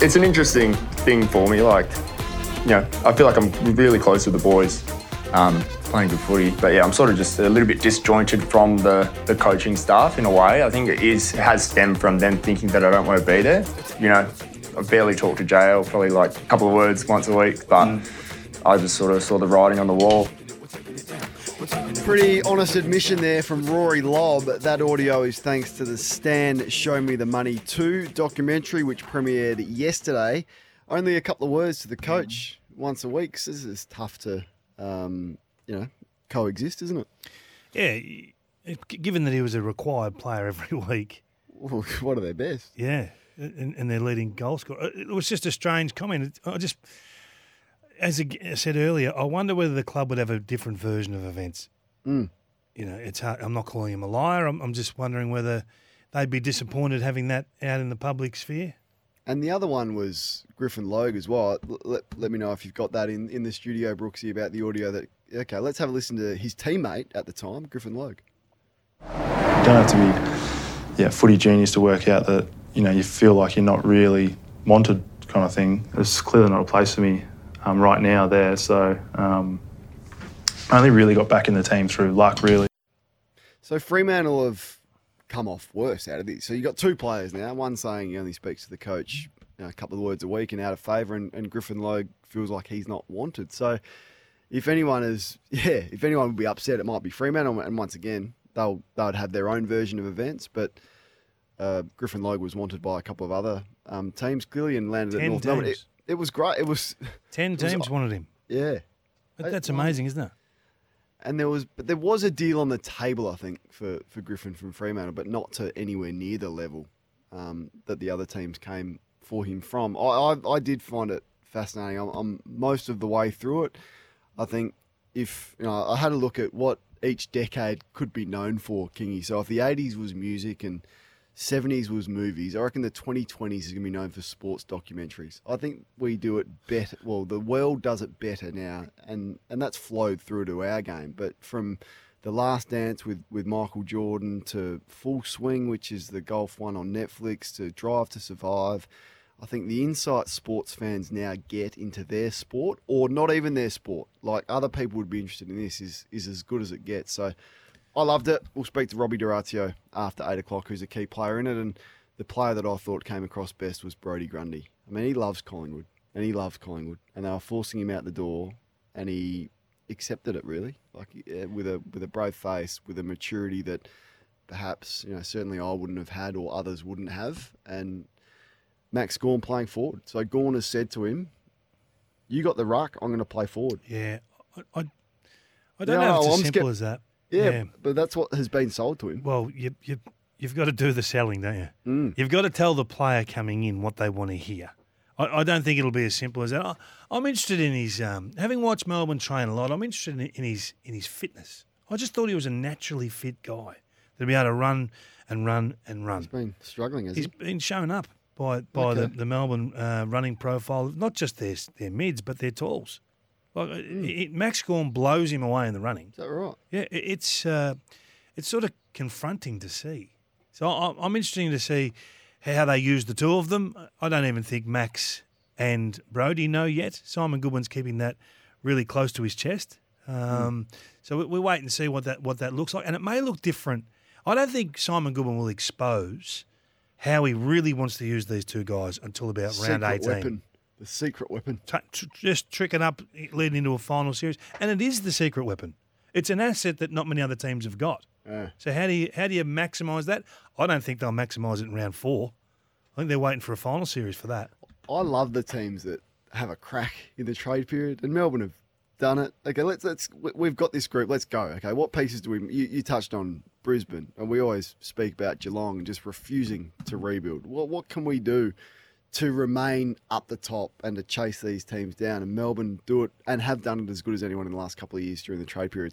It's an interesting thing for me. Like, you know, I feel like I'm really close with the boys, um, playing good footy. But yeah, I'm sort of just a little bit disjointed from the, the coaching staff in a way. I think it is it has stemmed from them thinking that I don't want to be there. You know, I barely talk to JL, probably like a couple of words once a week, but I just sort of saw the writing on the wall. Pretty honest admission there from Rory Lobb. That audio is thanks to the Stan Show Me the Money 2 documentary, which premiered yesterday. Only a couple of words to the coach once a week. So this is tough to, um, you know, coexist, isn't it? Yeah, given that he was a required player every week. What are their best? Yeah, and, and their leading goal scorer. It was just a strange comment. I just, as I said earlier, I wonder whether the club would have a different version of events. Mm. You know, it's hard, I'm not calling him a liar. I'm, I'm just wondering whether they'd be disappointed having that out in the public sphere. And the other one was Griffin Logue as well. Let, let me know if you've got that in, in the studio, Brooksy, about the audio that. Okay, let's have a listen to his teammate at the time, Griffin Logue. You don't have to be, yeah, footy genius to work out that you know you feel like you're not really wanted, kind of thing. It's clearly not a place for me um, right now there. So um, I only really got back in the team through luck, really. So Fremantle have come off worse out of this. So you got two players now. One saying he only speaks to the coach you know, a couple of words a week and out of favour, and, and Griffin Logue feels like he's not wanted. So if anyone is, yeah, if anyone would be upset, it might be Fremantle. And once again, they'll they would have their own version of events, but. Uh, Griffin Logue was wanted by a couple of other um, teams clearly and landed at Ten North Melbourne. It, it was great. It was Ten it was- teams wanted him. yeah, But that's amazing, isn't it? And there was, but there was a deal on the table, I think, for, for Griffin from Fremantle, but not to anywhere near the level um, that the other teams came for him from. I, I, I did find it fascinating. I'm, I'm most of the way through it. I think if you know, I had a look at what each decade could be known for, Kingy. So if the 80s was music and 70s was movies, I reckon the 2020s is going to be known for sports documentaries. I think we do it better. Well, the world does it better now, and and that's flowed through to our game. But from the Last Dance with, with Michael Jordan to Full Swing, which is the golf one on Netflix, to Drive to Survive. I think the insight sports fans now get into their sport, or not even their sport, like other people would be interested in this, is is as good as it gets. So I loved it. We'll speak to Robbie D'Orazio after eight o'clock, who's a key player in it, and the player that I thought came across best was Brodie Grundy. I mean, he loves Collingwood, and he loves Collingwood, and they were forcing him out the door, and he accepted it really, like with a with a brave face, with a maturity that perhaps you know certainly I wouldn't have had or others wouldn't have, and Max Gawn playing forward. So Gawn has said to him, "You got the ruck. I'm going to play forward." Yeah, I, I, I don't No, know if it's I'm as simple as that. Yeah, but that's what has been sold to him. Well, you, you, you've got to do the selling, don't you? Mm. You've got to tell the player coming in what they want to hear. I, I don't think it'll be as simple as that. I, I'm interested in his, um, having watched Melbourne train a lot, I'm interested in, in his in his fitness. I just thought he was a naturally fit guy to be able to run and run and run. He's been struggling, has He's he? He's been shown up by by the, the Melbourne uh, running profile, not just their their mids, but their talls. Like, Hmm. it, Max Gawn blows him away in the running. Is that right? Yeah, it- it's uh, it's sort of confronting to see. So I- I'm interested to see how they use the two of them. I don't even think Max and Brodie know yet. Simon Goodwin's keeping that really close to his chest. Um, So we, we wait and see what that what that looks like, and it may look different. I don't think Simon Goodwin will expose how he really wants to use these two guys until about round 18 weapon. The secret weapon. t- tr- just tricking up, leading into a final series, and it is the secret weapon. It's an asset that not many other teams have got. Yeah. So how do you how do you maximise that? I don't think they'll maximise it in round four. I think they're waiting for a final series for that. I love the teams that have a crack in the trade period, and Melbourne have done it. Okay, let's let's we- we've got this group. Let's go. Okay, what pieces do we? You, you touched on Brisbane, and we always speak about Geelong and just refusing to rebuild. What what can we do to remain up the top and to chase these teams down? And Melbourne do it and have done it as good as anyone in the last couple of years during the trade period.